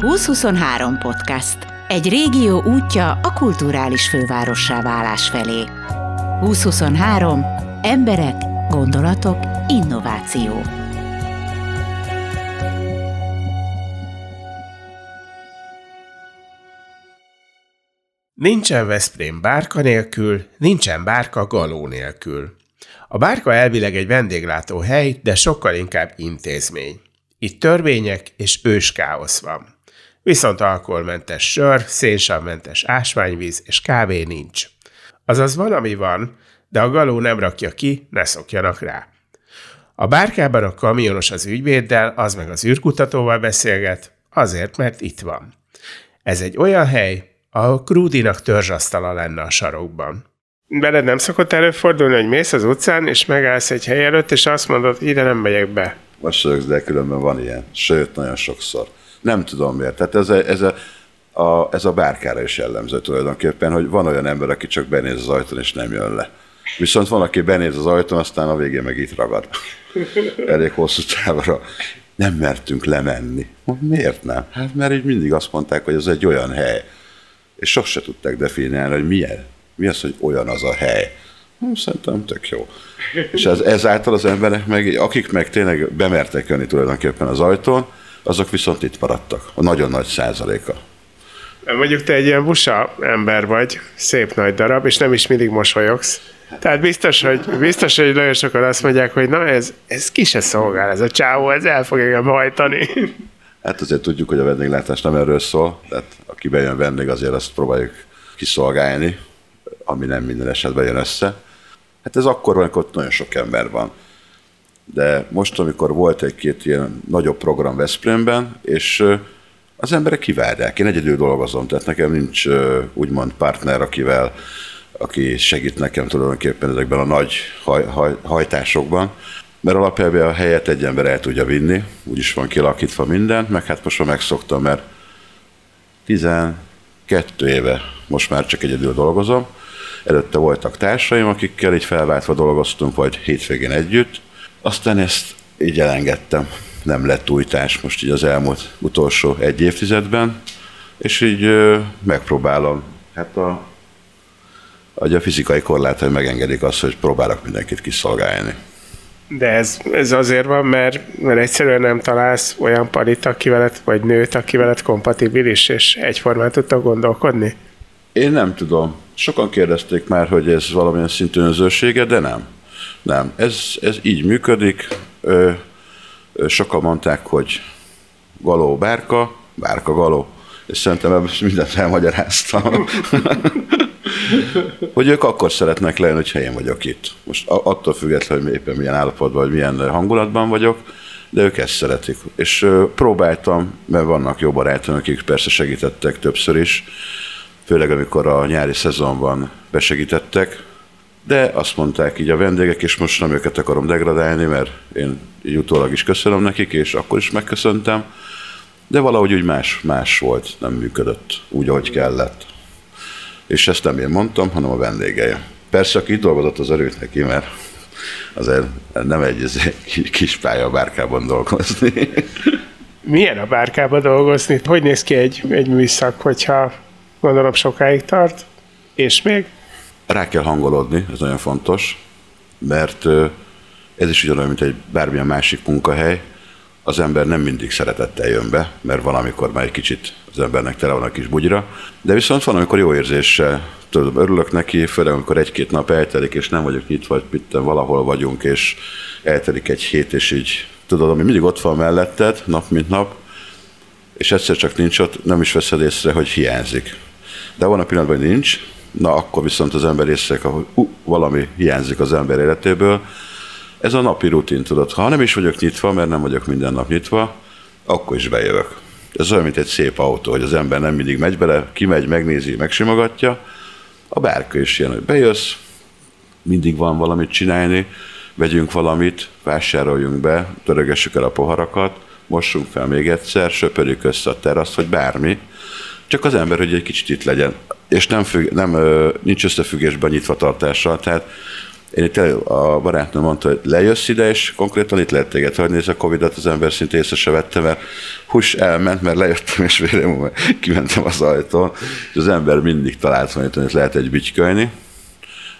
2023 podcast. Egy régió útja a kulturális fővárossá válás felé. 2023. Emberek, gondolatok, innováció. Nincsen Veszprém bárka nélkül, nincsen bárka galó nélkül. A bárka elvileg egy vendéglátó hely, de sokkal inkább intézmény. Itt törvények és őskáosz van. Viszont alkoholmentes sör, szénsavmentes ásványvíz és kávé nincs. Azaz van, ami van, de a galó nem rakja ki, ne szokjanak rá. A bárkában a kamionos az ügyvéddel, az meg az űrkutatóval beszélget, azért, mert itt van. Ez egy olyan hely, ahol Krúdinak törzsasztala lenne a sarokban. Veled nem szokott előfordulni, hogy mész az utcán, és megállsz egy hely előtt, és azt mondod, ide nem megyek be. Most de különben van ilyen. Sőt, nagyon sokszor. Nem tudom miért. Tehát ez a, ez a, a, ez a bárkára is jellemző tulajdonképpen, hogy van olyan ember, aki csak benéz az ajtón, és nem jön le. Viszont van, aki benéz az ajtón, aztán a végén meg itt ragad. Elég hosszú távra. Nem mertünk lemenni. Miért nem? Hát mert így mindig azt mondták, hogy ez egy olyan hely. És sose tudták definiálni, hogy milyen. Mi az, hogy olyan az a hely. Hm, szerintem tök jó. És ez, ezáltal az emberek meg, akik meg tényleg bemertek jönni tulajdonképpen az ajtón, azok viszont itt maradtak. A nagyon nagy százaléka. Mondjuk te egy ilyen busa ember vagy, szép nagy darab, és nem is mindig mosolyogsz. Tehát biztos, hogy, biztos, hogy nagyon sokan azt mondják, hogy na ez, ez ki se szolgál, ez a csávó, ez el fog engem hajtani. Hát azért tudjuk, hogy a vendéglátás nem erről szól, tehát aki bejön vendég, azért azt próbáljuk kiszolgálni, ami nem minden esetben jön össze. Hát ez akkor van, amikor nagyon sok ember van de most, amikor volt egy-két ilyen nagyobb program Veszprémben, és az emberek kivárják. Én egyedül dolgozom, tehát nekem nincs úgymond partner, akivel, aki segít nekem tulajdonképpen ezekben a nagy haj, haj, hajtásokban, mert alapjában a helyet egy ember el tudja vinni, úgyis van kilakítva minden, meg hát most már megszoktam, mert 12 éve most már csak egyedül dolgozom, előtte voltak társaim, akikkel így felváltva dolgoztunk, vagy hétvégén együtt, aztán ezt így elengedtem. Nem lett újtás most így az elmúlt utolsó egy évtizedben, és így ö, megpróbálom. Hát a, hogy a fizikai korlátai megengedik azt, hogy próbálok mindenkit kiszolgálni. De ez, ez azért van, mert, mert egyszerűen nem találsz olyan parit, aki veled, vagy nőt, aki veled kompatibilis, és egyformán tudtak gondolkodni? Én nem tudom. Sokan kérdezték már, hogy ez valamilyen szintű önzősége, de nem. Nem, ez, ez így működik. Ö, ö, sokan mondták, hogy galó bárka, bárka galó. És szerintem ebből mindent elmagyaráztam. hogy ők akkor szeretnek lenni, hogy én vagyok itt. Most attól függetlenül, hogy éppen milyen állapotban, vagy milyen hangulatban vagyok, de ők ezt szeretik. És próbáltam, mert vannak jó barátom, akik persze segítettek többször is, főleg amikor a nyári szezonban besegítettek, de azt mondták így a vendégek, és most nem őket akarom degradálni, mert én így utólag is köszönöm nekik, és akkor is megköszöntem, de valahogy úgy más, más volt, nem működött úgy, ahogy kellett. És ezt nem én mondtam, hanem a vendégeje. Persze, aki itt dolgozott, az örült neki, mert azért nem egy kis pálya a bárkában dolgozni. Milyen a bárkában dolgozni? Hogy néz ki egy, egy műszak, hogyha gondolom sokáig tart? És még? Rá kell hangolódni, ez nagyon fontos, mert ez is ugyanolyan, mint egy bármilyen másik munkahely, az ember nem mindig szeretettel jön be, mert van, amikor már egy kicsit az embernek tele van a kis bugyra, de viszont van, amikor jó érzéssel tudom, örülök neki, főleg amikor egy-két nap eltelik, és nem vagyok nyitva, vagy mit, valahol vagyunk, és eltelik egy hét, és így tudod, ami mindig ott van melletted, nap mint nap, és egyszer csak nincs ott, nem is veszed észre, hogy hiányzik. De van a pillanatban, hogy nincs, na akkor viszont az ember észreveszi, hogy uh, valami hiányzik az ember életéből. Ez a napi rutin, tudod. Ha nem is vagyok nyitva, mert nem vagyok minden nap nyitva, akkor is bejövök. Ez olyan, mint egy szép autó, hogy az ember nem mindig megy bele, kimegy, megnézi, megsimogatja. A bárka is ilyen, hogy bejössz, mindig van valamit csinálni, vegyünk valamit, vásároljunk be, törögessük el a poharakat, mossunk fel még egyszer, söpörjük össze a teraszt, vagy bármi. Csak az ember, hogy egy kicsit itt legyen és nem, függ, nem nincs összefüggésben nyitva tartással. Tehát Én itt a barátnőm mondta, hogy lejössz ide, és konkrétan itt lehet téged hagyni, és a Covid-ot az ember szinte észre se vette, mert hús elment, mert lejöttem, és végre kimentem az ajtón, és az ember mindig talált valamit, hogy lehet egy bütykölni.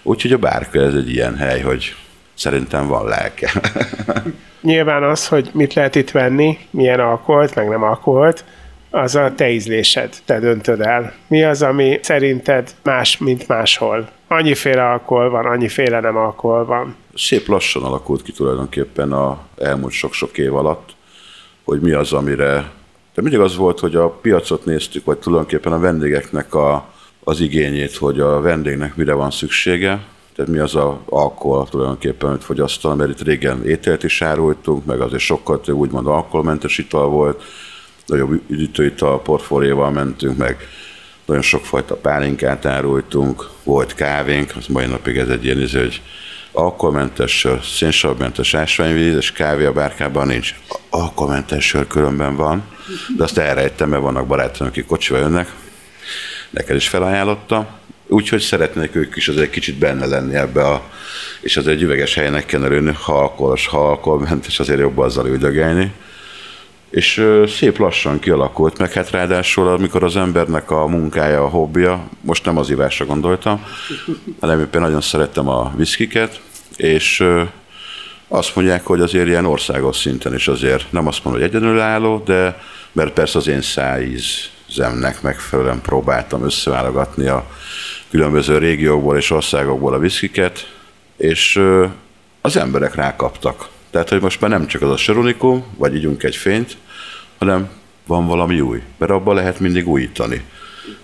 Úgyhogy a bárka ez egy ilyen hely, hogy szerintem van lelke. Nyilván az, hogy mit lehet itt venni, milyen alkoholt, meg nem alkoholt, az a te ízlésed, te döntöd el. Mi az, ami szerinted más, mint máshol? Annyiféle alkohol van, annyiféle nem alkohol van. Szép lassan alakult ki tulajdonképpen a elmúlt sok-sok év alatt, hogy mi az, amire... De mindig az volt, hogy a piacot néztük, vagy tulajdonképpen a vendégeknek a, az igényét, hogy a vendégnek mire van szüksége, tehát mi az a alkohol tulajdonképpen, amit fogyasztanak, mert itt régen ételt is árultunk, meg azért sokkal több úgymond alkoholmentes ital volt, nagyobb üdítőital portfólióval mentünk, meg nagyon sokfajta pálinkát árultunk, volt kávénk, az mai napig ez egy ilyen izé, hogy alkoholmentes sör, szénsavmentes ásványvíz, és kávé a bárkában nincs. Alkoholmentes sör különben van, de azt elrejtem, mert vannak barátom, akik kocsival jönnek, neked is felajánlotta. Úgyhogy szeretnék ők is azért kicsit benne lenni ebbe a, és az egy üveges helynek kell örülni, ha alkoholos, ha alkoholmentes, azért jobb azzal üldögélni. És szép lassan kialakult, meg hát ráadásul, amikor az embernek a munkája, a hobbija, most nem az ivásra gondoltam, hanem éppen nagyon szerettem a viszkiket, és azt mondják, hogy azért ilyen országos szinten is azért, nem azt mondom, hogy egyedülálló, de mert persze az én szájízemnek megfelelően próbáltam összeválogatni a különböző régiókból és országokból a viszkiket, és az emberek rákaptak. Tehát, hogy most már nem csak az a sorunikum, vagy ígyunk egy fényt, hanem van valami új, mert abban lehet mindig újítani.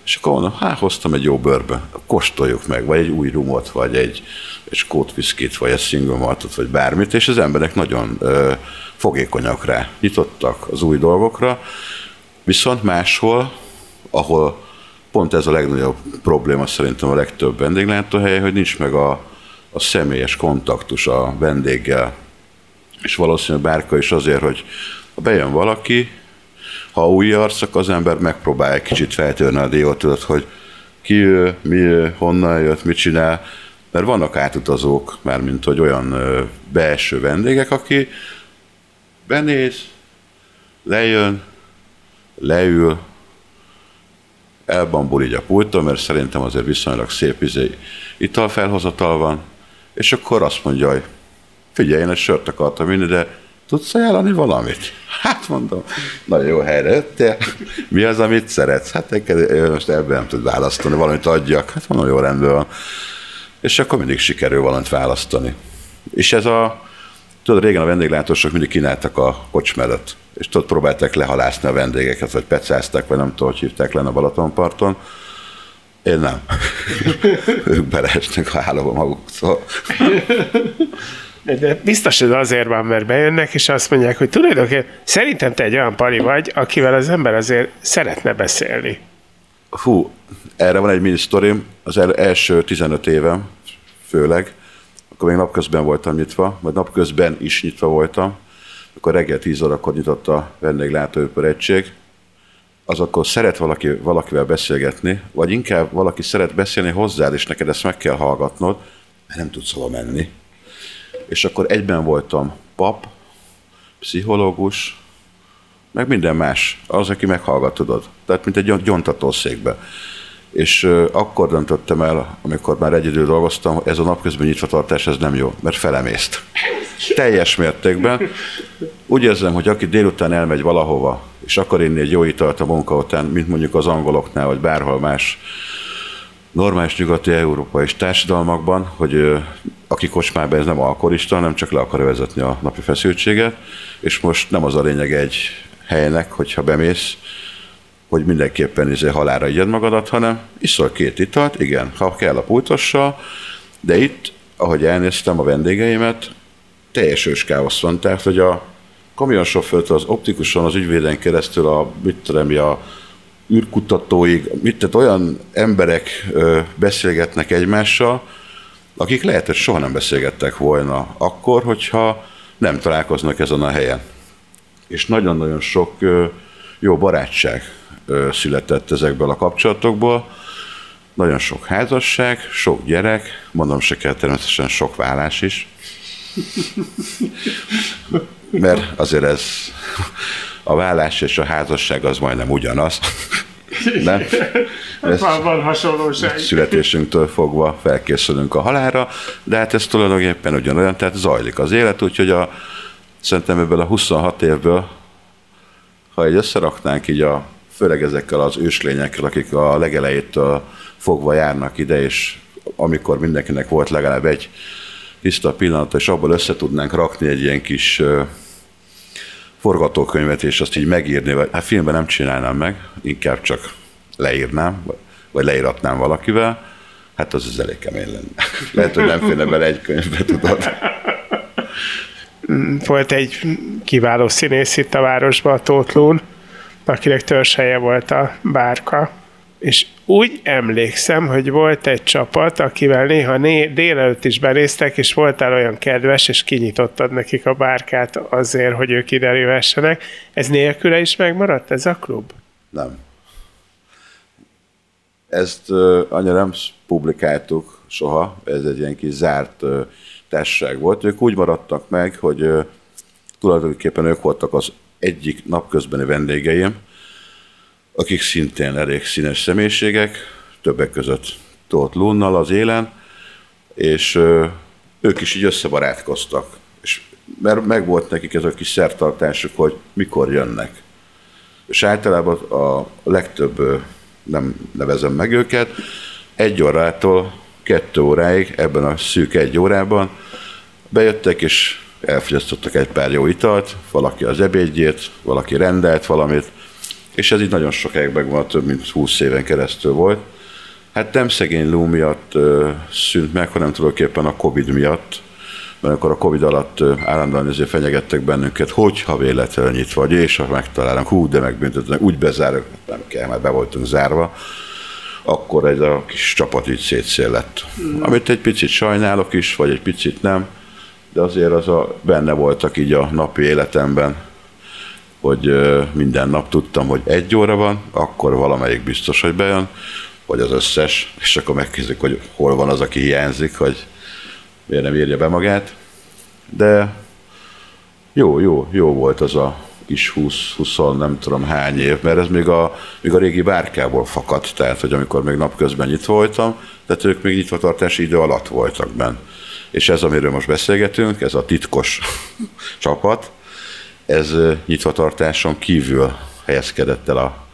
És akkor mondom, hát hoztam egy jó bőrbe, kóstoljuk meg, vagy egy új rumot, vagy egy, egy skót viszkit, vagy egy single maltot, vagy bármit, és az emberek nagyon ö, fogékonyak rá, nyitottak az új dolgokra, viszont máshol, ahol pont ez a legnagyobb probléma szerintem a legtöbb vendéglátóhelye, hogy nincs meg a, a személyes kontaktus a vendéggel. És valószínűleg bárka is azért, hogy ha bejön valaki, ha új arc, akkor az ember megpróbál egy kicsit feltörni a diót, tudod, hogy ki ő, mi ő, honnan jött, mit csinál, mert vannak átutazók, már mint hogy olyan belső vendégek, aki benéz, lejön, leül, elbambul így a pulton, mert szerintem azért viszonylag szép izé italfelhozatal van, és akkor azt mondja, hogy figyelj, én egy sört akartam inni, de tudsz ajánlani valamit? Hát mondom, nagyon jó helyre jöttél, mi az, amit szeretsz? Hát én most ebben nem tud választani, valamit adjak. Hát mondom, jó rendben van. És akkor mindig sikerül valamit választani. És ez a, tudod, régen a vendéglátósok mindig kínáltak a kocs mellett, és tudod, próbálták lehalászni a vendégeket, vagy pecázták, vagy nem tudom, hogy hívták le a Balatonparton. Én nem. ők beleesnek a hálóba maguktól. De biztos ez azért van, mert bejönnek, és azt mondják, hogy tulajdonképpen szerintem te egy olyan pali vagy, akivel az ember azért szeretne beszélni. Fú, erre van egy mini sztorim. Az első 15 évem, főleg, akkor még napközben voltam nyitva, vagy napközben is nyitva voltam, akkor reggel 10 órakor nyitott a vendéglátóipar egység, az akkor szeret valaki, valakivel beszélgetni, vagy inkább valaki szeret beszélni hozzád, és neked ezt meg kell hallgatnod, mert nem tudsz hova menni. És akkor egyben voltam pap, pszichológus, meg minden más, az, aki meghallgat, tudod. Tehát, mint egy gyontatószékbe. És uh, akkor döntöttem el, amikor már egyedül dolgoztam, hogy ez a napközben nyitvatartás, ez nem jó, mert felemészt. Teljes mértékben. Úgy érzem, hogy aki délután elmegy valahova, és akar inni egy jó italt a munka után, mint mondjuk az angoloknál, vagy bárhol más normális nyugati európai társadalmakban, hogy aki kocsmában ez nem alkoholista, nem csak le akar vezetni a napi feszültséget, és most nem az a lényeg egy helynek, hogyha bemész, hogy mindenképpen izé halára igyed magadat, hanem iszol két italt, igen, ha kell a pultossal, de itt, ahogy elnéztem a vendégeimet, teljes őskáosz van, tehát hogy a kamionsofőrtől az optikuson, az ügyvéden keresztül a, mit tudom, a űrkutatóig, mit, tehát olyan emberek beszélgetnek egymással, akik lehet, hogy soha nem beszélgettek volna akkor, hogyha nem találkoznak ezen a helyen. És nagyon-nagyon sok jó barátság született ezekből a kapcsolatokból, nagyon sok házasság, sok gyerek, mondom se kell természetesen sok vállás is. Mert azért ez a vállás és a házasság az majdnem ugyanaz. Nem? Ez van, van hasonlóság. Születésünktől fogva felkészülünk a halára, de hát ez tulajdonképpen ugyanolyan, tehát zajlik az élet, úgyhogy a, szerintem ebből a 26 évből, ha egy összeraknánk így a, főleg ezekkel az őslényekkel, akik a legelejétől fogva járnak ide, és amikor mindenkinek volt legalább egy tiszta pillanat, és abból össze tudnánk rakni egy ilyen kis forgatókönyvet, és azt így megírni, vagy hát filmben nem csinálnám meg, inkább csak leírnám, vagy leíratnám valakivel, hát az az elég kemény lenne. Lehet, hogy nem félne bele egy könyvbe, tudod. Volt egy kiváló színész itt a városban, a Tótlún, akinek törzseje volt a bárka, és úgy emlékszem, hogy volt egy csapat, akivel néha né- délelőtt is benéztek, és voltál olyan kedves, és kinyitottad nekik a bárkát azért, hogy ők ide jöhessenek. Ez nélküle is megmaradt ez a klub? Nem. Ezt uh, annyira nem publikáltuk soha, ez egy ilyen kis zárt uh, társaság volt. Ők úgy maradtak meg, hogy uh, tulajdonképpen ők voltak az egyik napközbeni vendégeim, akik szintén elég színes személyiségek, többek között Tóth Lunnal az élen, és ők is így összebarátkoztak. És mert meg volt nekik ez a kis szertartásuk, hogy mikor jönnek. És általában a legtöbb, nem nevezem meg őket, egy órától kettő óráig, ebben a szűk egy órában bejöttek, és elfogyasztottak egy pár jó italt, valaki az ebédjét, valaki rendelt valamit, és ez így nagyon sokáig megvan, több mint 20 éven keresztül volt. Hát nem szegény ló miatt ö, szűnt meg, hanem tulajdonképpen a Covid miatt, mert akkor a Covid alatt ö, állandóan ezért fenyegettek bennünket, hogyha véletlenül nyit vagy, és ha megtalálunk, hú, de megbüntetnek, úgy bezárok, nem kell, mert be voltunk zárva, akkor egy a kis csapat így szétszél lett. Mm. Amit egy picit sajnálok is, vagy egy picit nem, de azért az a, benne voltak így a napi életemben, hogy minden nap tudtam, hogy egy óra van, akkor valamelyik biztos, hogy bejön, vagy az összes, és akkor megkérdezik, hogy hol van az, aki hiányzik, hogy miért nem írja be magát. De jó, jó, jó volt az a kis 20-20 nem tudom hány év, mert ez még a, még a régi bárkából fakadt, tehát hogy amikor még napközben itt voltam, tehát ők még nyitvatartási idő alatt voltak benne. És ez, amiről most beszélgetünk, ez a titkos csapat, ez nyitvatartáson kívül helyezkedett el a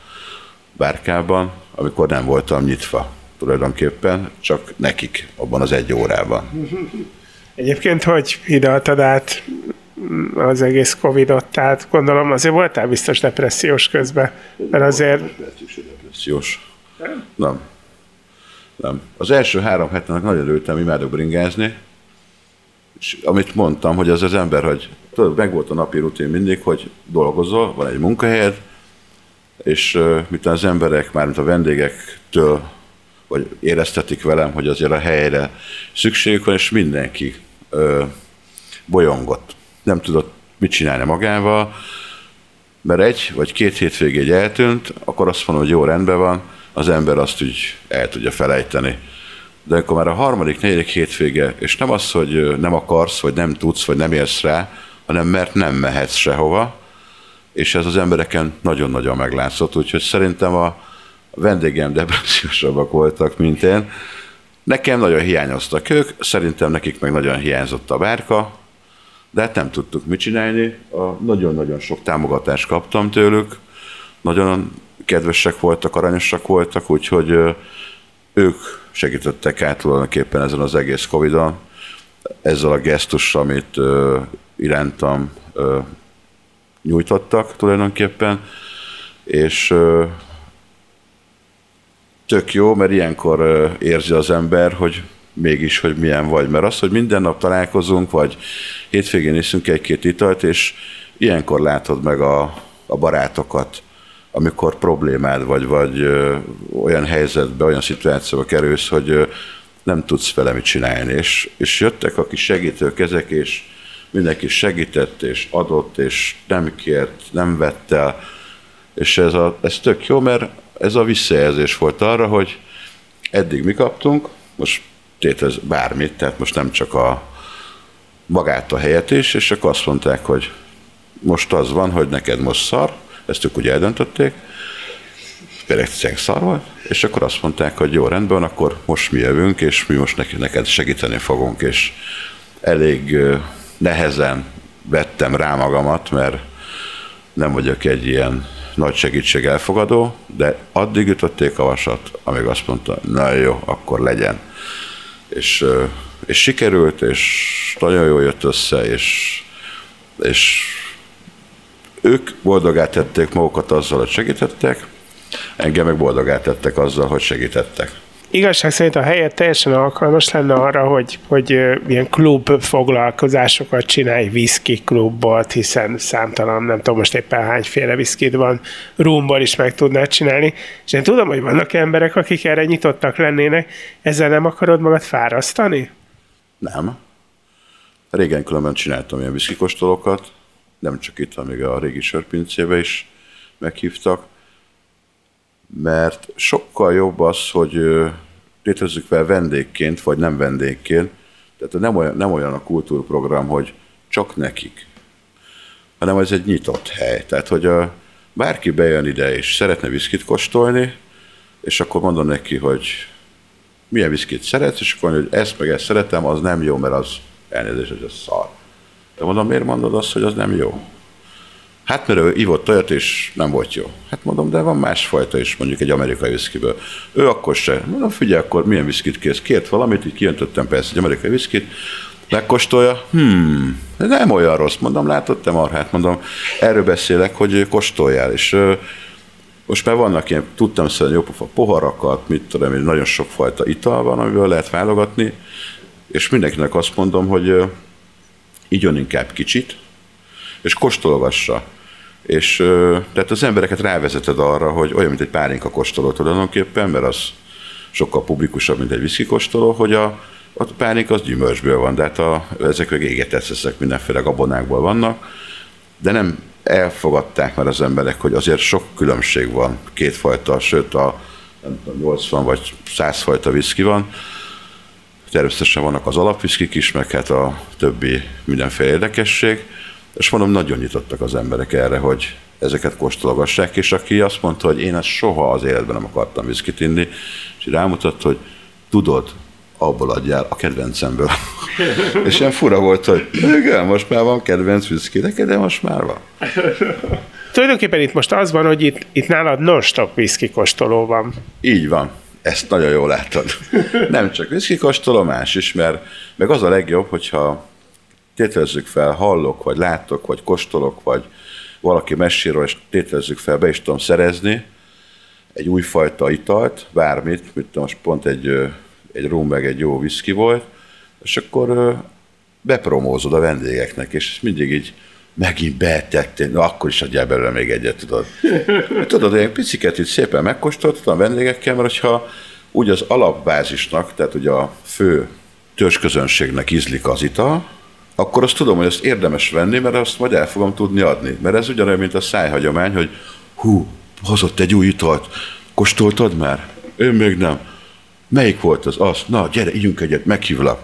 bárkában, amikor nem voltam nyitva tulajdonképpen, csak nekik abban az egy órában. Egyébként, hogy hidaltad át az egész Covid-ot, tehát gondolom azért voltál biztos depressziós közben, mert azért... Depressziós. Nem. Nem. Az első három hetenek nagyon örültem, imádok bringázni, és amit mondtam, hogy az az ember, hogy tudod, meg volt a napi rutin mindig, hogy dolgozol, van egy munkahelyed, és mint az emberek, már mint a vendégektől, vagy éreztetik velem, hogy azért a helyre szükségük van, és mindenki uh, bolyongott. Nem tudott mit csinálni magával, mert egy vagy két hétvégéig eltűnt, akkor azt mondom, hogy jó, rendben van, az ember azt úgy el tudja felejteni de akkor már a harmadik, negyedik hétvége, és nem az, hogy nem akarsz, vagy nem tudsz, vagy nem érsz rá, hanem mert nem mehetsz sehova, és ez az embereken nagyon-nagyon meglátszott, úgyhogy szerintem a vendégem depressziósabbak voltak, mint én. Nekem nagyon hiányoztak ők, szerintem nekik meg nagyon hiányzott a bárka, de hát nem tudtuk mit csinálni. A nagyon-nagyon sok támogatást kaptam tőlük, nagyon kedvesek voltak, aranyosak voltak, úgyhogy ők segítettek át tulajdonképpen ezen az egész Covid-on, ezzel a gesztussal, amit ö, irántam ö, nyújtottak tulajdonképpen, és ö, tök jó, mert ilyenkor ö, érzi az ember, hogy mégis, hogy milyen vagy. Mert az, hogy minden nap találkozunk, vagy hétvégén iszünk egy-két italt, és ilyenkor látod meg a, a barátokat, amikor problémád vagy, vagy olyan helyzetbe, olyan szituációba kerülsz, hogy nem tudsz vele mit csinálni. És, és jöttek a kis segítők ezek, és mindenki segített, és adott, és nem kért, nem vett el. És ez, a, ez tök jó, mert ez a visszajelzés volt arra, hogy eddig mi kaptunk, most tétez bármit, tehát most nem csak a magát a helyet is, és akkor azt mondták, hogy most az van, hogy neked most szar, ezt ők ugye eldöntötték, pedig szar volt, és akkor azt mondták, hogy jó, rendben, akkor most mi jövünk, és mi most neked segíteni fogunk, és elég nehezen vettem rá magamat, mert nem vagyok egy ilyen nagy segítség elfogadó, de addig ütötték a vasat, amíg azt mondta, na jó, akkor legyen. És, és sikerült, és nagyon jól jött össze, és, és ők boldogát tették magukat azzal, hogy segítettek, engem meg boldogát tettek azzal, hogy segítettek. Igazság szerint a helyet teljesen alkalmas lenne arra, hogy, hogy ilyen klub foglalkozásokat csinálj, whisky klubot, hiszen számtalan, nem tudom most éppen hányféle whisky van, rumból is meg tudnád csinálni, és én tudom, hogy vannak emberek, akik erre nyitottak lennének, ezzel nem akarod magad fárasztani? Nem. Régen különben csináltam ilyen whisky kóstolókat, nem csak itt, amíg a régi sörpincébe is meghívtak, mert sokkal jobb az, hogy létrezzük fel vendégként, vagy nem vendégként, tehát nem olyan, nem olyan a kultúrprogram, hogy csak nekik, hanem ez egy nyitott hely. Tehát, hogy a, bárki bejön ide és szeretne viszkit kóstolni, és akkor mondom neki, hogy milyen viszkit szeretsz, és akkor mondja, hogy ezt meg ezt szeretem, az nem jó, mert az elnézést, hogy az szar. De mondom, miért mondod azt, hogy az nem jó? Hát mert ő ivott olyat, és nem volt jó. Hát mondom, de van másfajta is, mondjuk egy amerikai viszkiből. Ő akkor se. Mondom, figyelj, akkor milyen viszkit kész? Kért valamit, így kijöntöttem persze egy amerikai viszkit, megkóstolja, hmm, de nem olyan rossz, mondom, látod te marhát, mondom, erről beszélek, hogy kóstoljál, és most már vannak ilyen, tudtam szerint jópofa poharakat, mit tudom én, nagyon sokfajta ital van, amiből lehet válogatni, és mindenkinek azt mondom, hogy igyon inkább kicsit, és kóstolgassa. És tehát az embereket rávezeted arra, hogy olyan, mint egy pálinka kóstoló tulajdonképpen, mert az sokkal publikusabb, mint egy viszki kóstoló, hogy a, a pálinka az gyümölcsből van, de hát a, ezek meg égetett szeszek mindenféle gabonákból vannak, de nem elfogadták már az emberek, hogy azért sok különbség van, kétfajta, sőt a nem tudom, 80 vagy 100 fajta viszki van. Természetesen vannak az alapviszkik is, meg hát a többi mindenféle érdekesség, és mondom, nagyon nyitottak az emberek erre, hogy ezeket kóstolgassák, és aki azt mondta, hogy én ezt soha az életben nem akartam viszkit inni, és rámutat, hogy tudod, abból adjál a kedvencemből. és ilyen fura volt, hogy igen, most már van kedvenc viszki, de most már van. Tulajdonképpen itt most az van, hogy itt, itt nálad non-stop viszki kóstoló van. Így van. Ezt nagyon jól látod. Nem csak viszki kóstoló, más is, mert meg az a legjobb, hogyha tételezzük fel, hallok, vagy látok, vagy kóstolok, vagy valaki meséről, és tételezzük fel, be is tudom szerezni egy újfajta italt, bármit, mint most pont egy, egy rum meg egy jó viszki volt, és akkor bepromózod a vendégeknek, és mindig így megint betettél, na akkor is adjál belőle még egyet, tudod. Tudod, én piciket itt szépen megkóstoltam a vendégekkel, mert hogyha úgy az alapbázisnak, tehát ugye a fő törzsközönségnek ízlik az ital, akkor azt tudom, hogy ezt érdemes venni, mert azt majd el fogom tudni adni. Mert ez ugyanolyan, mint a szájhagyomány, hogy hú, hozott egy új italt, kóstoltad már? Én még nem. Melyik volt az? Az. Na, gyere, ígyunk egyet, meghívlak.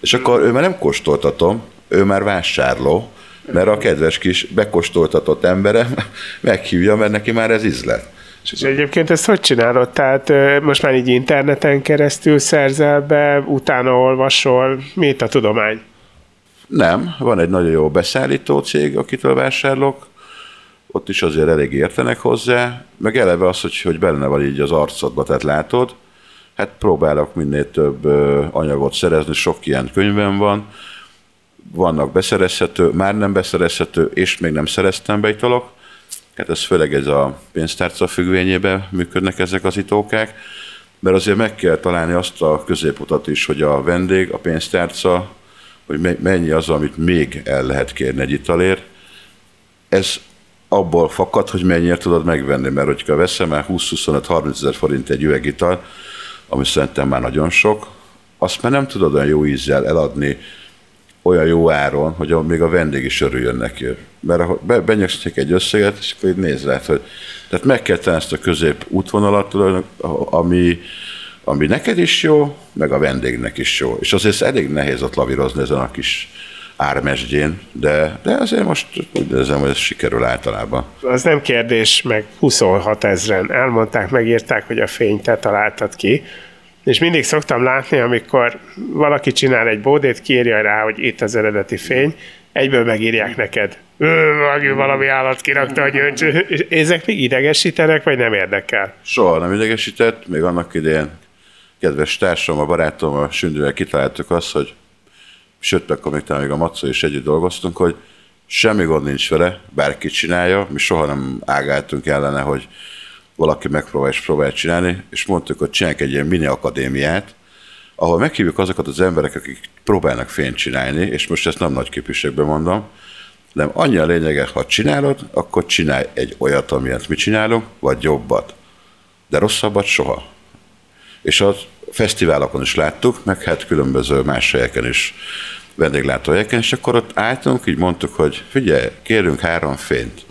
És akkor ő már nem kóstoltatom, ő már vásárló, mert a kedves kis bekóstoltatott embere meghívja, mert neki már ez ízlet. És egyébként ezt hogy csinálod? Tehát most már így interneten keresztül szerzel be, utána olvasol, mit a tudomány? Nem, van egy nagyon jó beszállító cég, akitől vásárolok, ott is azért elég értenek hozzá, meg eleve az, hogy, hogy benne van így az arcodba, tehát látod, hát próbálok minél több anyagot szerezni, sok ilyen könyvem van, vannak beszerezhető, már nem beszerezhető, és még nem szereztem be italok, hát ez főleg ez a pénztárca függvényében működnek ezek az itókák, mert azért meg kell találni azt a középutat is, hogy a vendég, a pénztárca hogy mennyi az, amit még el lehet kérni egy italért. Ez abból fakad, hogy mennyire tudod megvenni, mert hogyha veszem el 20-25-30 ezer forint egy üvegital, ami szerintem már nagyon sok, azt már nem tudod olyan jó ízzel eladni olyan jó áron, hogy még a vendég is örüljön neki. Mert ha benyögszik egy összeget, és akkor így néz rá, hogy tehát meg kell tenni ezt a közép útvonalat, ami ami neked is jó, meg a vendégnek is jó. És azért elég nehéz ott lavírozni ezen a kis ármesdjén, de, de azért most úgy érzem, hogy ez sikerül általában. Az nem kérdés, meg 26 ezeren elmondták, megírták, hogy a fényt te találtad ki, és mindig szoktam látni, amikor valaki csinál egy bódét, kiírja rá, hogy itt az eredeti fény, egyből megírják neked. Ő, valami állat kirakta a gyöngy. Ezek még idegesítenek, vagy nem érdekel? Soha nem idegesített, még annak idején kedves társam, a barátom, a sündővel kitaláltuk azt, hogy sőt, akkor még talán még a Matszó is együtt dolgoztunk, hogy semmi gond nincs vele, bárki csinálja, mi soha nem ágáltunk ellene, hogy valaki megpróbál és próbál csinálni, és mondtuk, hogy csinálják egy ilyen mini akadémiát, ahol meghívjuk azokat az emberek, akik próbálnak fényt csinálni, és most ezt nem nagy képviségben mondom, nem annyi a lényege, ha csinálod, akkor csinálj egy olyat, amilyet mi csinálunk, vagy jobbat. De rosszabbat soha. És az fesztiválokon is láttuk, meg hát különböző más helyeken is, vendéglátóhelyeken, és akkor ott álltunk, így mondtuk, hogy figyelj, kérünk három fényt.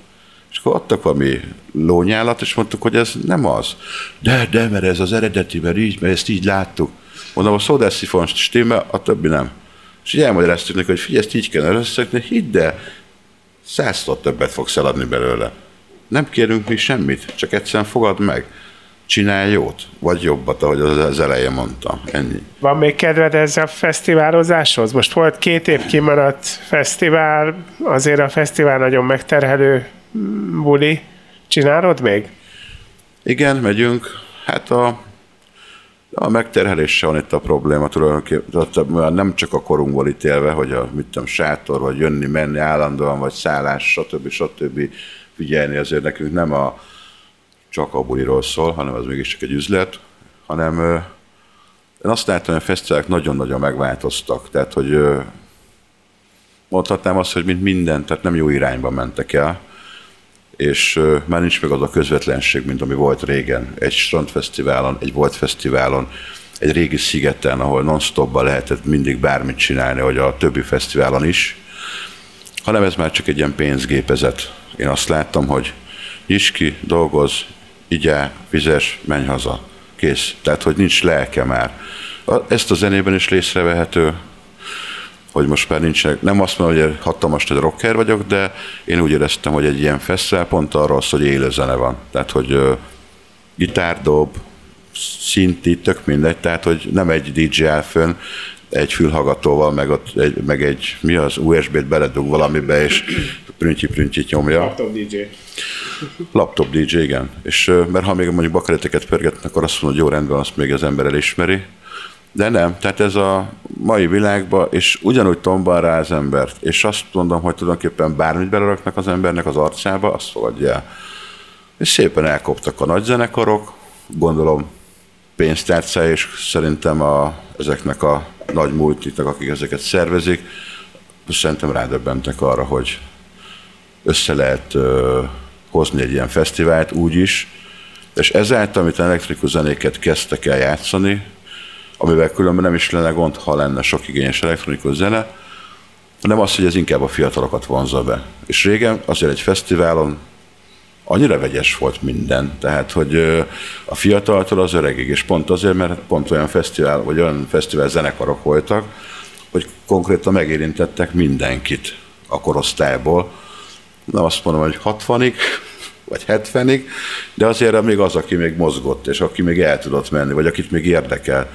Akkor adtak valami lónyálat, és mondtuk, hogy ez nem az. De, de, mert ez az eredeti, mert így, mert ezt így láttuk. Mondom, a szódászifon stimmel, a többi nem. És így elmagyaráztuk neki, hogy figyelj, ezt így kell összekötni, hidd el, százszor többet fogsz eladni belőle. Nem kérünk mi semmit, csak egyszerűen fogad meg. Csinálj jót, vagy jobbat, ahogy az elején mondtam. Ennyi. Van még kedved ez a fesztiválozáshoz? Most volt két év kimaradt fesztivál, azért a fesztivál nagyon megterhelő buli. Csinálod még? Igen, megyünk. Hát a a megterheléssel van itt a probléma tulajdonképpen, nem csak a korunkból ítélve, hogy a mit tudom, sátor, vagy jönni, menni állandóan, vagy szállás, stb. stb. figyelni, azért nekünk nem a, csak a buliról szól, hanem az mégis csak egy üzlet, hanem én azt láttam, hogy a fesztiválok nagyon-nagyon megváltoztak, tehát hogy mondhatnám azt, hogy mint minden, tehát nem jó irányba mentek el, és már nincs meg az a közvetlenség, mint ami volt régen. Egy strandfesztiválon, egy volt fesztiválon, egy régi szigeten, ahol non-stopba lehetett mindig bármit csinálni, hogy a többi fesztiválon is, hanem ez már csak egy ilyen pénzgépezet. Én azt láttam, hogy nyis ki, dolgoz, igyá, fizes, menj haza. Kész. Tehát, hogy nincs lelke már. Ezt a zenében is észrevehető, hogy most már nincsenek, nem azt mondom, hogy hatalmas nagy rocker vagyok, de én úgy éreztem, hogy egy ilyen fesztivál pont arról szól, hogy élő zene van. Tehát, hogy uh, gitárdob, szinti, tök mindegy, tehát, hogy nem egy DJ áll fönn, egy fülhallgatóval, meg, ott egy, meg egy, mi az, USB-t beledug valamibe, és prüntyi prüntyi nyomja. Laptop DJ. Laptop DJ, igen. És, mert ha még mondjuk bakareteket pörgetnek, akkor azt mondod, hogy jó rendben, azt még az ember elismeri. De nem, tehát ez a mai világban, és ugyanúgy tombal rá az embert, és azt mondom, hogy tulajdonképpen bármit beleraknak az embernek az arcába, azt fogadja el. És szépen elkoptak a nagy zenekarok, gondolom pénztárcá, és szerintem a, ezeknek a nagy multiknak, akik ezeket szervezik, szerintem rádöbbentek arra, hogy össze lehet ö, hozni egy ilyen fesztivált úgy is, és ezáltal, amit elektrikus zenéket kezdtek el játszani, amivel különben nem is lenne gond, ha lenne sok igényes elektronikus zene, hanem az, hogy ez inkább a fiatalokat vonzza be. És régen azért egy fesztiválon annyira vegyes volt minden, tehát hogy a fiataltól az öregig, és pont azért, mert pont olyan fesztivál, vagy olyan fesztivál zenekarok voltak, hogy konkrétan megérintettek mindenkit a korosztályból. Nem azt mondom, hogy 60-ig, vagy 70-ig, de azért még az, aki még mozgott, és aki még el tudott menni, vagy akit még érdekel.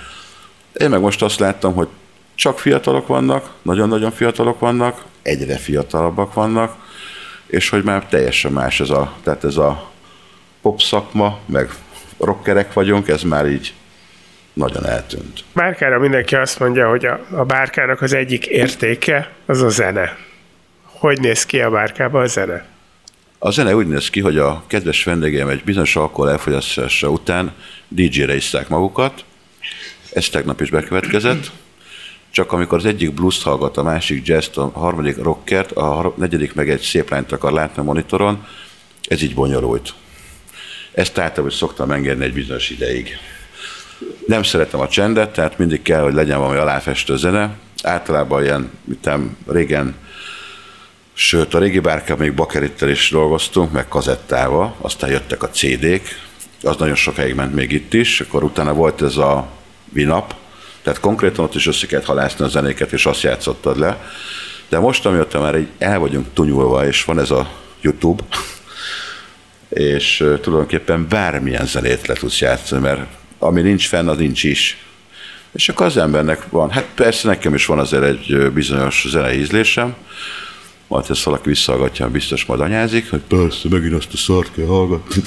Én meg most azt láttam, hogy csak fiatalok vannak, nagyon-nagyon fiatalok vannak, egyre fiatalabbak vannak, és hogy már teljesen más ez a, tehát ez a pop szakma, meg rockerek vagyunk, ez már így nagyon eltűnt. Bárkára mindenki azt mondja, hogy a, a bárkának az egyik értéke az a zene. Hogy néz ki a bárkában a zene? A zene úgy néz ki, hogy a kedves vendégeim egy bizonyos alkohol elfogyasztása után DJ-re iszták magukat, ez tegnap is bekövetkezett, csak amikor az egyik blues hallgat, a másik jazz, a harmadik rockert, a negyedik meg egy szép lányt akar látni a monitoron, ez így bonyolult. Ezt általában szoktam engedni egy bizonyos ideig. Nem szeretem a csendet, tehát mindig kell, hogy legyen valami aláfestő zene. Általában ilyen, mitem, régen, sőt a régi bárka még bakerittel is dolgoztunk, meg kazettával, aztán jöttek a CD-k, az nagyon sokáig ment még itt is, akkor utána volt ez a vinap, tehát konkrétan ott is össze kellett halászni a zenéket, és azt játszottad le. De most, amióta már így el vagyunk tunyulva, és van ez a YouTube, és tulajdonképpen bármilyen zenét le tudsz játszani, mert ami nincs fenn, az nincs is. És akkor az embernek van, hát persze nekem is van azért egy bizonyos zenei ízlésem, majd ezt valaki visszahallgatja, biztos majd anyázik, hogy persze, megint azt a szart kell hallgatni.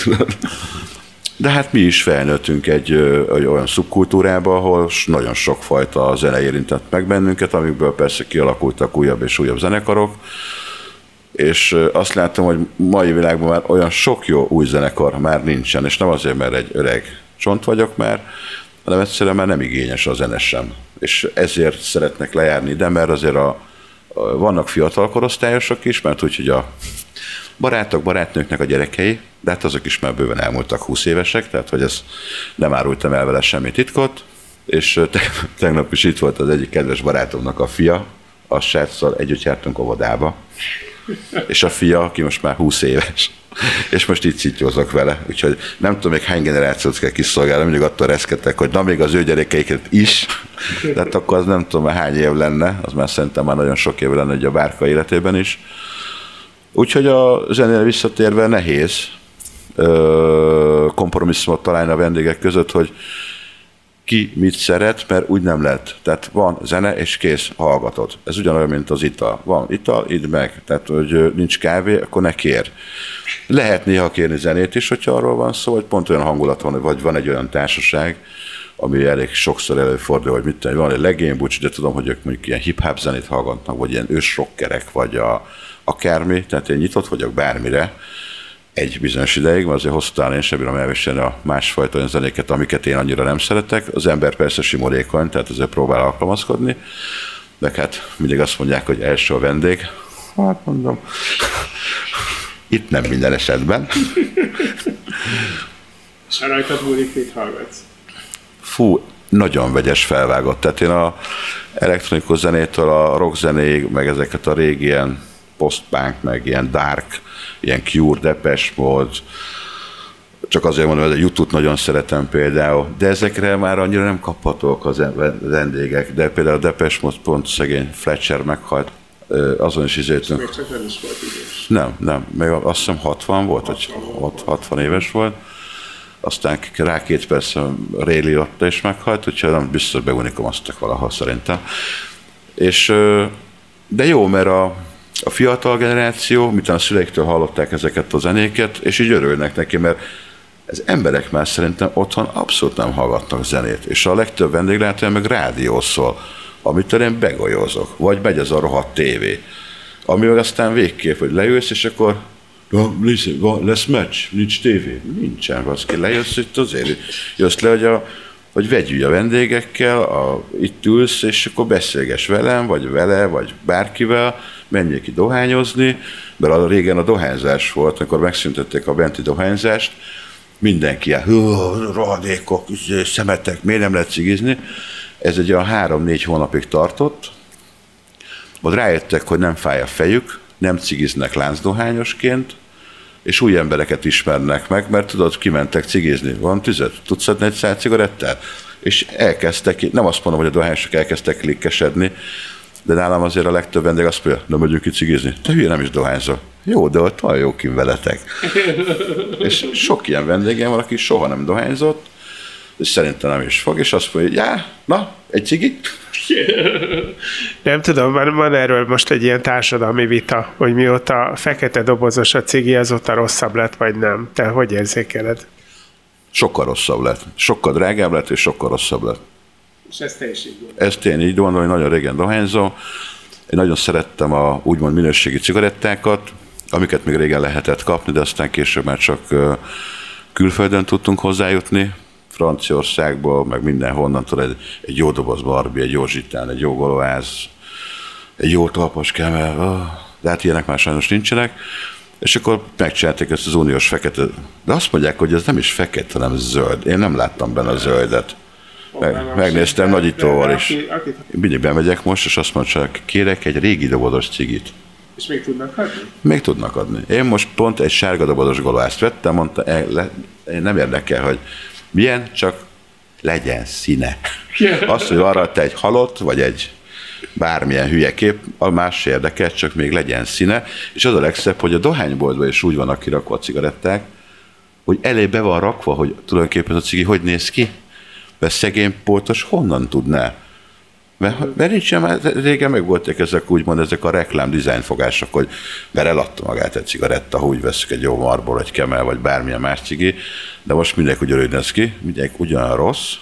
De hát mi is felnőttünk egy, egy olyan szubkultúrába, ahol nagyon sokfajta zene érintett meg bennünket, amikből persze kialakultak újabb és újabb zenekarok, és azt látom, hogy mai világban már olyan sok jó új zenekar már nincsen, és nem azért, mert egy öreg csont vagyok már, hanem egyszerűen már nem igényes a zene sem. És ezért szeretnek lejárni de mert azért a, a vannak fiatal korosztályosok is, mert úgyhogy a barátok, barátnőknek a gyerekei, de hát azok is már bőven elmúltak 20 évesek, tehát hogy ez nem árultam el vele semmi titkot, és tegnap is itt volt az egyik kedves barátomnak a fia, a sráccal együtt jártunk óvodába, és a fia, aki most már 20 éves, és most így szityózok vele. Úgyhogy nem tudom még hány generációt kell kiszolgálni, mindig attól reszketek, hogy na még az ő gyerekeiket is, tehát akkor az nem tudom hány év lenne, az már szerintem már nagyon sok év lenne hogy a bárka életében is. Úgyhogy a zenére visszatérve nehéz kompromisszumot találni a vendégek között, hogy ki mit szeret, mert úgy nem lehet. Tehát van zene, és kész, hallgatod. Ez ugyanolyan, mint az ital. Van ital, idd meg. Tehát, hogy nincs kávé, akkor ne kér. Lehet néha kérni zenét is, hogyha arról van szó, hogy pont olyan hangulat van, vagy van egy olyan társaság, ami elég sokszor előfordul, hogy mit tudom, van egy legénybucs, de tudom, hogy ők mondjuk ilyen hip-hop zenét hallgatnak, vagy ilyen ősrockerek, vagy a, akármi, tehát én nyitott vagyok bármire, egy bizonyos ideig, mert azért hosszú távon én sem bírom elviselni a másfajta olyan zenéket, amiket én annyira nem szeretek. Az ember persze simorékony, tehát azért próbál alkalmazkodni, de hát mindig azt mondják, hogy első a vendég. Hát mondom, itt nem minden esetben. És rajtad múlik, mit hallgatsz? Fú, nagyon vegyes felvágott. Tehát én a elektronikus zenétől a rock zenéig, meg ezeket a régi ilyen post-punk, meg ilyen dark ilyen Cure, Depes volt, csak azért mondom, hogy a YouTube nagyon szeretem például, de ezekre már annyira nem kaphatók az vendégek, de például a Depes most pont szegény Fletcher meghalt, azon is izéltünk. Nem is volt idős. Nem, nem, még azt hiszem 60 volt, 60 vagy 60 éves volt. Aztán rá két perc Réli ott is meghalt, úgyhogy nem biztos beunikomaztak valahol szerintem. És, de jó, mert a, a fiatal generáció, miután a szüleiktől hallották ezeket a zenéket, és így örülnek neki, mert ez emberek már szerintem otthon abszolút nem hallgatnak zenét, és a legtöbb vendéglátója meg rádió szól, amitől én begolyózok, vagy megy az a rohadt tévé, ami meg aztán végképp, hogy leülsz, és akkor lesz meccs, nincs tévé. Nincsen, baszki, lejössz itt azért, jössz le, hogy a hogy vegyülj a vendégekkel, a, itt ülsz, és akkor beszélges velem, vagy vele, vagy bárkivel, menjél ki dohányozni, mert a régen a dohányzás volt, amikor megszüntették a benti dohányzást, mindenki a rohadékok, izé, szemetek, miért nem lehet cigizni. Ez egy olyan három-négy hónapig tartott, majd rájöttek, hogy nem fáj a fejük, nem cigiznek láncdohányosként, és új embereket ismernek meg, mert tudod, kimentek cigizni. Van tüzet? Tudsz adni egy száz cigarettát? És elkezdtek, nem azt mondom, hogy a dohányosok elkezdtek klikkesedni, de nálam azért a legtöbb vendég azt mondja, nem megyünk ki cigizni. Te hülye, nem is dohányzol. Jó, de ott van jó kim veletek. és sok ilyen vendégem van, aki soha nem dohányzott, és szerintem nem is fog, és azt mondja, já, na, egy cigi? Nem tudom, van, van erről most egy ilyen társadalmi vita, hogy mióta fekete dobozos a cigi, azóta rosszabb lett, vagy nem. Te hogy érzékeled? Sokkal rosszabb lett. Sokkal drágább lett, és sokkal rosszabb lett. És ez te is így Ezt én így gondolom, hogy nagyon régen dohányzom. Én nagyon szerettem a úgymond minőségi cigarettákat, amiket még régen lehetett kapni, de aztán később már csak külföldön tudtunk hozzájutni, Franciaországból, meg mindenhonnan, tudod, egy, egy jó doboz Barbie, egy jó zsitán, egy jó golováz, egy jó talpas kemel, de hát ilyenek már sajnos nincsenek. És akkor megcsinálták ezt az uniós fekete, de azt mondják, hogy ez nem is fekete, hanem zöld. Én nem láttam benne a zöldet. Meg, megnéztem nagyítóval is. Mindig bemegyek most, és azt mondják, kérek egy régi dobozos cigit. És még tudnak adni? Még tudnak adni. Én most pont egy sárga dobozos golvászt vettem, mondta, e, le, nem érdekel, hogy milyen, csak legyen színe. Az, hogy arra te egy halott, vagy egy bármilyen hülye kép, a más érdekel, csak még legyen színe. És az a legszebb, hogy a dohányboltban is úgy vannak kirakva a cigaretták, hogy elé be van rakva, hogy tulajdonképpen a cigi hogy néz ki. Mert szegény poltos honnan tudná? Mert, mert nincs mert régen meg voltak ezek úgymond ezek a reklám dizájnfogások, hogy mert eladta magát egy cigaretta, ha úgy veszük egy jó marból, egy kemel, vagy bármilyen más cigi, de most mindenki ugyanúgy néz ki, mindenki ugyanolyan rossz,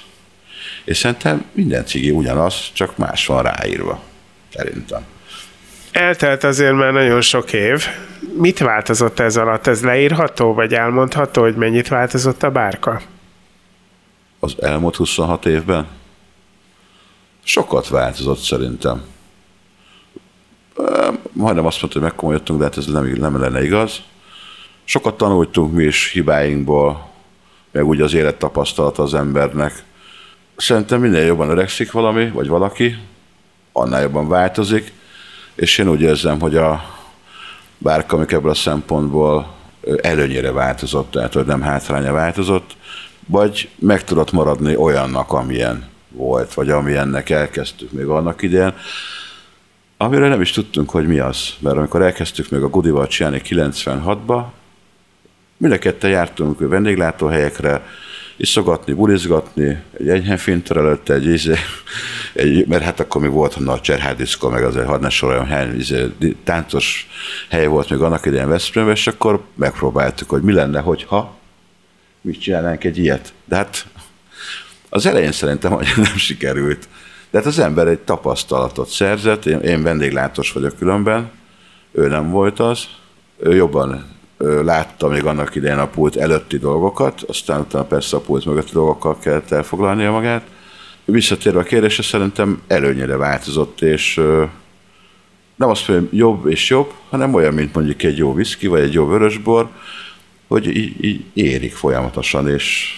és szerintem minden cigi ugyanaz, csak más van ráírva. Szerintem. Eltelt azért már nagyon sok év. Mit változott ez alatt? Ez leírható, vagy elmondható, hogy mennyit változott a bárka? Az elmúlt 26 évben? Sokat változott szerintem. Majdnem azt mondta, hogy megkomolyodtunk, de hát ez nem, nem lenne igaz. Sokat tanultunk mi is hibáinkból, meg úgy az élettapasztalat az embernek. Szerintem minél jobban öregszik valami, vagy valaki, annál jobban változik, és én úgy érzem, hogy a bárka, amik ebből a szempontból előnyére változott, tehát hogy nem hátránya változott, vagy meg tudott maradni olyannak, amilyen volt, vagy amilyennek elkezdtük még annak idején, amire nem is tudtunk, hogy mi az. Mert amikor elkezdtük még a Gudival csinálni 96-ba, mind jártunk vendéglátóhelyekre, iszogatni, bulizgatni, egy enyhenfinter előtt, egy, izé, egy, mert hát akkor mi volt a cserhádiszko, meg az hadd ne soroljon hely, izé, táncos hely volt még annak idején Veszprémben, és akkor megpróbáltuk, hogy mi lenne, hogyha mit csinálnánk egy ilyet. De hát az elején szerintem hogy nem sikerült. De hát az ember egy tapasztalatot szerzett, én, én vendéglátós vagyok különben, ő nem volt az, ő jobban látta még annak idején a pult előtti dolgokat, aztán utána persze a pult mögötti dolgokkal kellett elfoglalnia magát. Visszatérve a kérdésre, szerintem előnyére változott, és nem azt mondom, jobb és jobb, hanem olyan, mint mondjuk egy jó viszki, vagy egy jó vörösbor, hogy így, így érik folyamatosan, és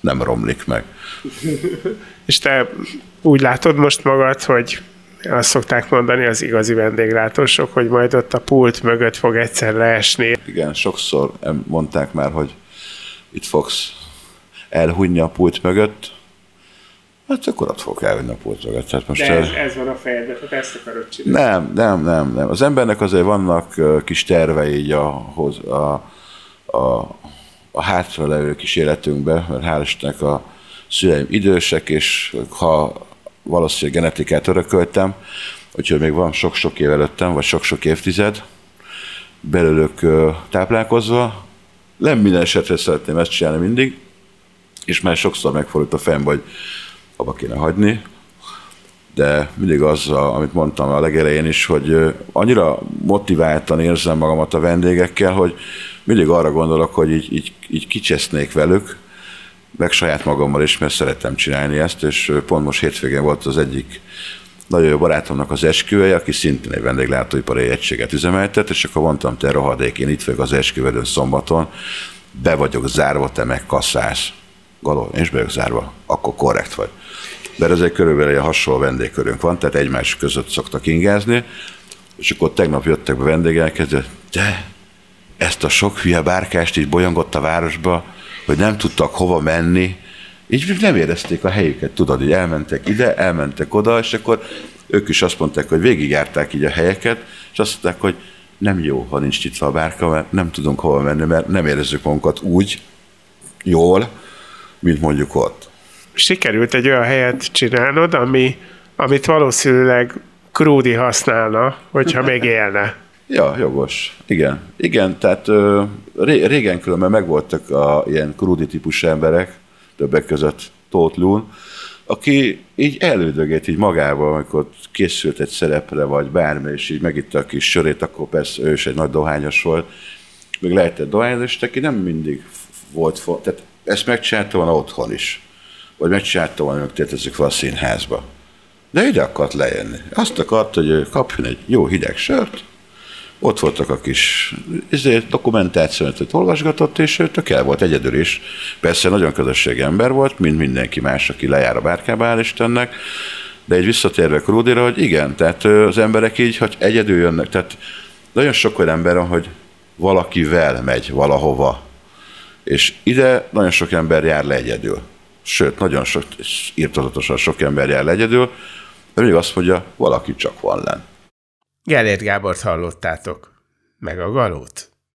nem romlik meg. és te úgy látod most magad, hogy azt szokták mondani az igazi vendéglátósok, hogy majd ott a pult mögött fog egyszer leesni. Igen, sokszor mondták már, hogy itt fogsz elhunyni a pult mögött, Hát akkor ott fogok elvenni a mögött. Tehát most De ez, ez van a fejedben, tehát ezt akarod csinálni. Nem, nem, nem, nem. Az embernek azért vannak kis tervei így a, a, a, a hátra levő kis életünkbe, mert hál' Istennek a szüleim idősek, és ha valószínűleg genetikát örököltem, úgyhogy még van sok-sok év előttem, vagy sok-sok évtized belőlük táplálkozva. Nem minden esetre szeretném ezt csinálni mindig, és már sokszor megfordult a fejem, hogy abba kéne hagyni, de mindig az, amit mondtam a legelején is, hogy annyira motiváltan érzem magamat a vendégekkel, hogy mindig arra gondolok, hogy így, így, így kicsesznék velük, meg saját magammal is, mert szerettem csinálni ezt, és pont most hétvégén volt az egyik nagyon jó barátomnak az esküvője, aki szintén egy vendéglátóipari egységet üzemeltet, és akkor mondtam, te rohadék, én itt vagyok az esküvedőn szombaton, be vagyok zárva, te meg kasszálsz. Galó, én is be vagyok zárva, akkor korrekt vagy. Mert egy körülbelül egy hasonló vendégkörünk van, tehát egymás között szoktak ingázni, és akkor tegnap jöttek be vendégek, de ezt a sok hülye bárkást így bolyongott a városba, hogy nem tudtak hova menni, így nem érezték a helyüket, tudod, hogy elmentek ide, elmentek oda, és akkor ők is azt mondták, hogy végigjárták így a helyeket, és azt mondták, hogy nem jó, ha nincs nyitva a bárka, mert nem tudunk hova menni, mert nem érezzük magunkat úgy jól, mint mondjuk ott. Sikerült egy olyan helyet csinálnod, ami, amit valószínűleg Krúdi használna, hogyha még élne. Ja, jogos. Igen. Igen, tehát ö, régen különben megvoltak a ilyen krúdi típusú emberek, többek között Tóth Lún, aki így elődögét így magával, amikor készült egy szerepre, vagy bármi, és így megitta a kis sörét, akkor persze ő is egy nagy dohányos volt, még lehetett dohányos, és neki nem mindig volt, tehát ezt megcsinálta volna otthon is, vagy megcsinálta volna, hogy tétezzük fel a színházba. De ide akart lejönni. Azt akart, hogy kapjon egy jó hideg sört, ott voltak a kis ezért dokumentációt, olvasgatott, és ő tök el volt egyedül is. Persze nagyon közösségi ember volt, mint mindenki más, aki lejár a bárkába, áll Istennek, De egy visszatérve Krúdira, hogy igen, tehát az emberek így, hogy egyedül jönnek, tehát nagyon sok olyan ember van, hogy valakivel megy valahova, és ide nagyon sok ember jár le egyedül. Sőt, nagyon sok, írtozatosan sok ember jár le egyedül, de még azt mondja, valaki csak van len. Gellért Gábort hallottátok. Meg a galót.